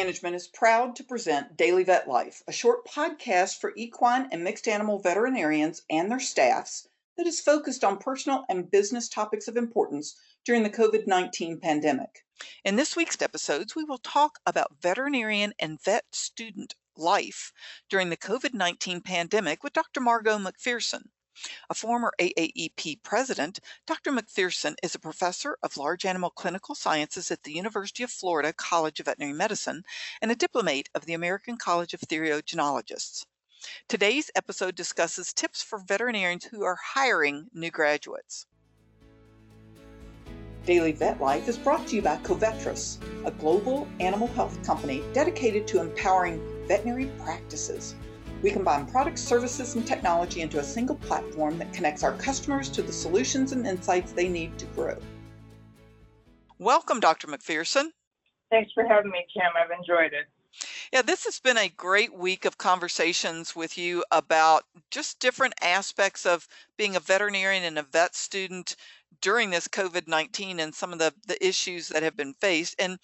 Management is proud to present Daily Vet Life, a short podcast for equine and mixed animal veterinarians and their staffs that is focused on personal and business topics of importance during the COVID 19 pandemic. In this week's episodes, we will talk about veterinarian and vet student life during the COVID 19 pandemic with Dr. Margot McPherson. A former AAEP president, Dr. McPherson is a professor of large animal clinical sciences at the University of Florida College of Veterinary Medicine and a diplomate of the American College of Theriogenologists. Today's episode discusses tips for veterinarians who are hiring new graduates. Daily Vet Life is brought to you by Covetrus, a global animal health company dedicated to empowering veterinary practices we combine products, services, and technology into a single platform that connects our customers to the solutions and insights they need to grow. Welcome, Dr. McPherson. Thanks for having me, Kim. I've enjoyed it. Yeah, this has been a great week of conversations with you about just different aspects of being a veterinarian and a vet student during this COVID 19 and some of the, the issues that have been faced. And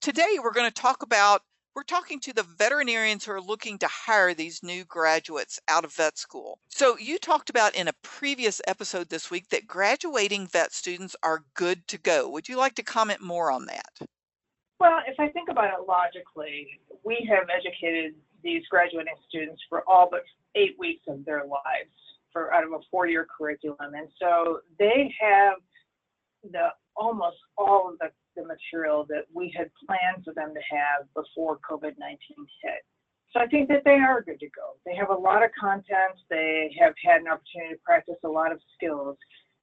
today we're going to talk about we're talking to the veterinarians who are looking to hire these new graduates out of vet school. So, you talked about in a previous episode this week that graduating vet students are good to go. Would you like to comment more on that? Well, if I think about it logically, we have educated these graduating students for all but eight weeks of their lives for out of a four-year curriculum, and so they have the almost all of the the material that we had planned for them to have before COVID 19 hit. So I think that they are good to go. They have a lot of content, they have had an opportunity to practice a lot of skills.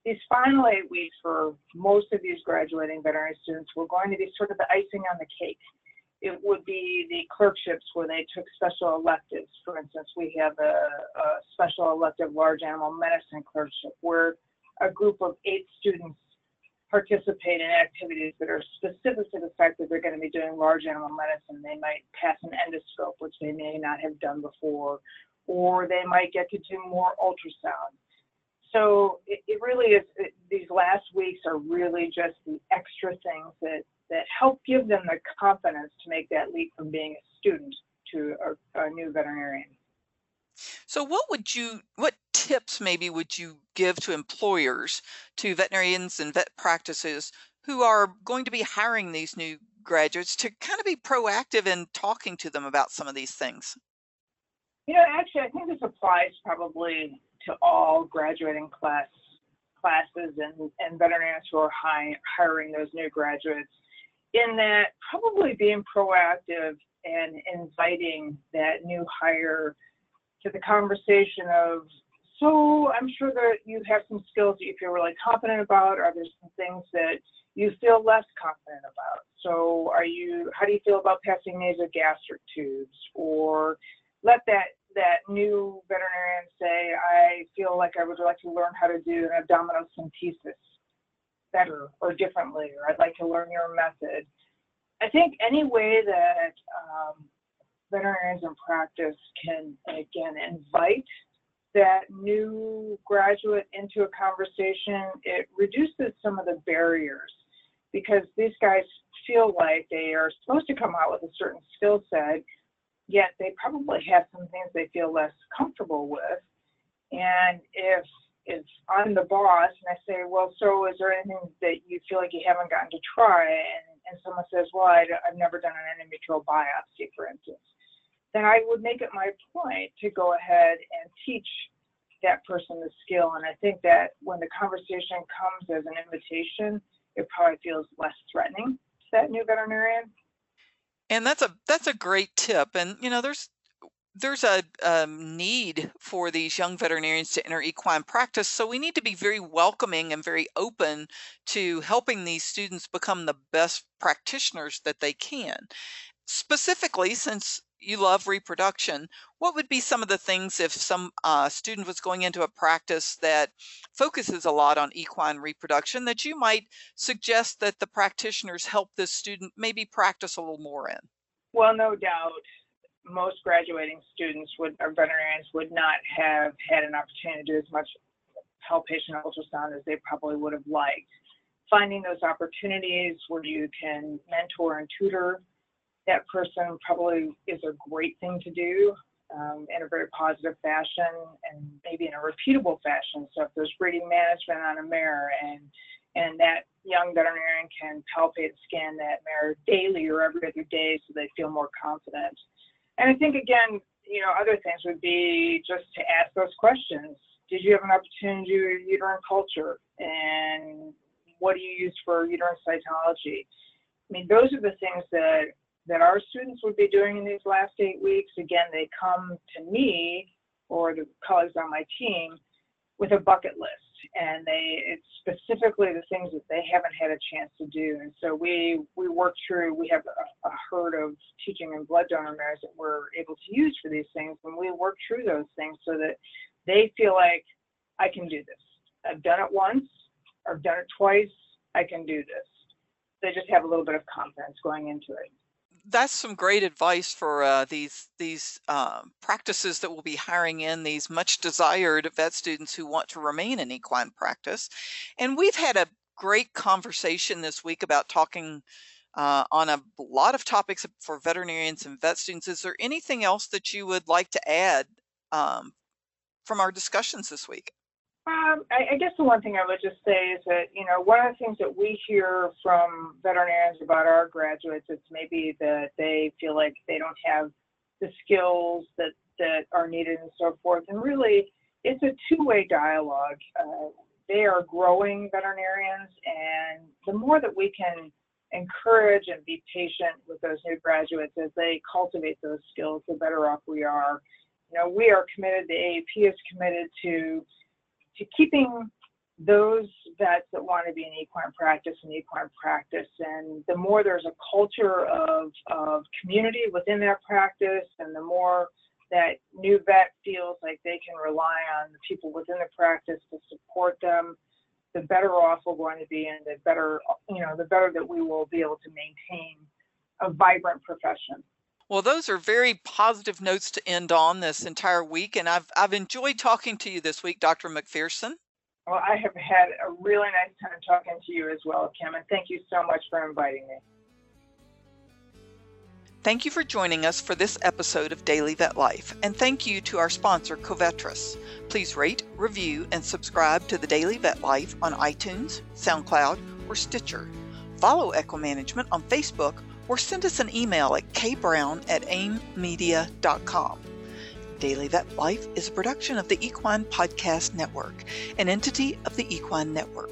These final eight weeks for most of these graduating veterinary students were going to be sort of the icing on the cake. It would be the clerkships where they took special electives. For instance, we have a, a special elective large animal medicine clerkship where a group of eight students participate in activities that are specific to the fact that they're going to be doing large animal medicine. They might pass an endoscope, which they may not have done before, or they might get to do more ultrasound. So it, it really is, it, these last weeks are really just the extra things that, that help give them the confidence to make that leap from being a student to a, a new veterinarian. So what would you what tips maybe would you give to employers, to veterinarians and vet practices who are going to be hiring these new graduates to kind of be proactive in talking to them about some of these things? You know, actually, I think this applies probably to all graduating class classes and, and veterinarians who are high, hiring those new graduates in that probably being proactive and inviting that new hire to the conversation of, so I'm sure that you have some skills that you feel really confident about. Are there some things that you feel less confident about? So are you, how do you feel about passing nasogastric tubes? Or let that that new veterinarian say, I feel like I would like to learn how to do an abdominocentesis better or differently, or I'd like to learn your method. I think any way that um, veterinarians in practice can, again, invite that new graduate into a conversation, it reduces some of the barriers because these guys feel like they are supposed to come out with a certain skill set, yet they probably have some things they feel less comfortable with. And if if I'm the boss and I say, well, so is there anything that you feel like you haven't gotten to try? And, and someone says, well, I, I've never done an endometrial biopsy, for instance then I would make it my point to go ahead and teach that person the skill. And I think that when the conversation comes as an invitation, it probably feels less threatening to that new veterinarian. And that's a that's a great tip. And you know, there's there's a um, need for these young veterinarians to enter equine practice. So we need to be very welcoming and very open to helping these students become the best practitioners that they can. Specifically, since you love reproduction. What would be some of the things if some uh, student was going into a practice that focuses a lot on equine reproduction that you might suggest that the practitioners help this student maybe practice a little more in? Well, no doubt most graduating students would or veterinarians would not have had an opportunity to do as much palpation ultrasound as they probably would have liked. Finding those opportunities where you can mentor and tutor that person probably is a great thing to do um, in a very positive fashion and maybe in a repeatable fashion. So if there's breeding management on a mare and and that young veterinarian can palpate scan that mare daily or every other day so they feel more confident. And I think again, you know, other things would be just to ask those questions. Did you have an opportunity to do uterine culture? And what do you use for uterine cytology? I mean, those are the things that that our students would be doing in these last eight weeks. Again, they come to me or the colleagues on my team with a bucket list, and they it's specifically the things that they haven't had a chance to do. And so we we work through. We have a, a herd of teaching and blood donor mares that we're able to use for these things, and we work through those things so that they feel like I can do this. I've done it once. I've done it twice. I can do this. They just have a little bit of confidence going into it that's some great advice for uh, these these uh, practices that will be hiring in these much desired vet students who want to remain in equine practice. And we've had a great conversation this week about talking uh, on a lot of topics for veterinarians and vet students. Is there anything else that you would like to add um, from our discussions this week? Um, I, I, guess the one thing I would just say is that, you know, one of the things that we hear from veterinarians about our graduates is maybe that they feel like they don't have the skills that, that are needed and so forth. And really, it's a two way dialogue. Uh, they are growing veterinarians, and the more that we can encourage and be patient with those new graduates as they cultivate those skills, the better off we are. You know, we are committed, the AAEP is committed to to keeping those vets that want to be in equine practice in equine practice. And the more there's a culture of, of community within that practice, and the more that new vet feels like they can rely on the people within the practice to support them, the better off we're going to be, and the better, you know, the better that we will be able to maintain a vibrant profession. Well, those are very positive notes to end on this entire week, and I've I've enjoyed talking to you this week, Dr. McPherson. Well, I have had a really nice time talking to you as well, Kim, and thank you so much for inviting me. Thank you for joining us for this episode of Daily Vet Life, and thank you to our sponsor, Covetrus. Please rate, review, and subscribe to the Daily Vet Life on iTunes, SoundCloud, or Stitcher. Follow EquiManagement on Facebook or send us an email at kbrown at aimmedia.com. Daily Vet Life is a production of the Equine Podcast Network, an entity of the Equine Network.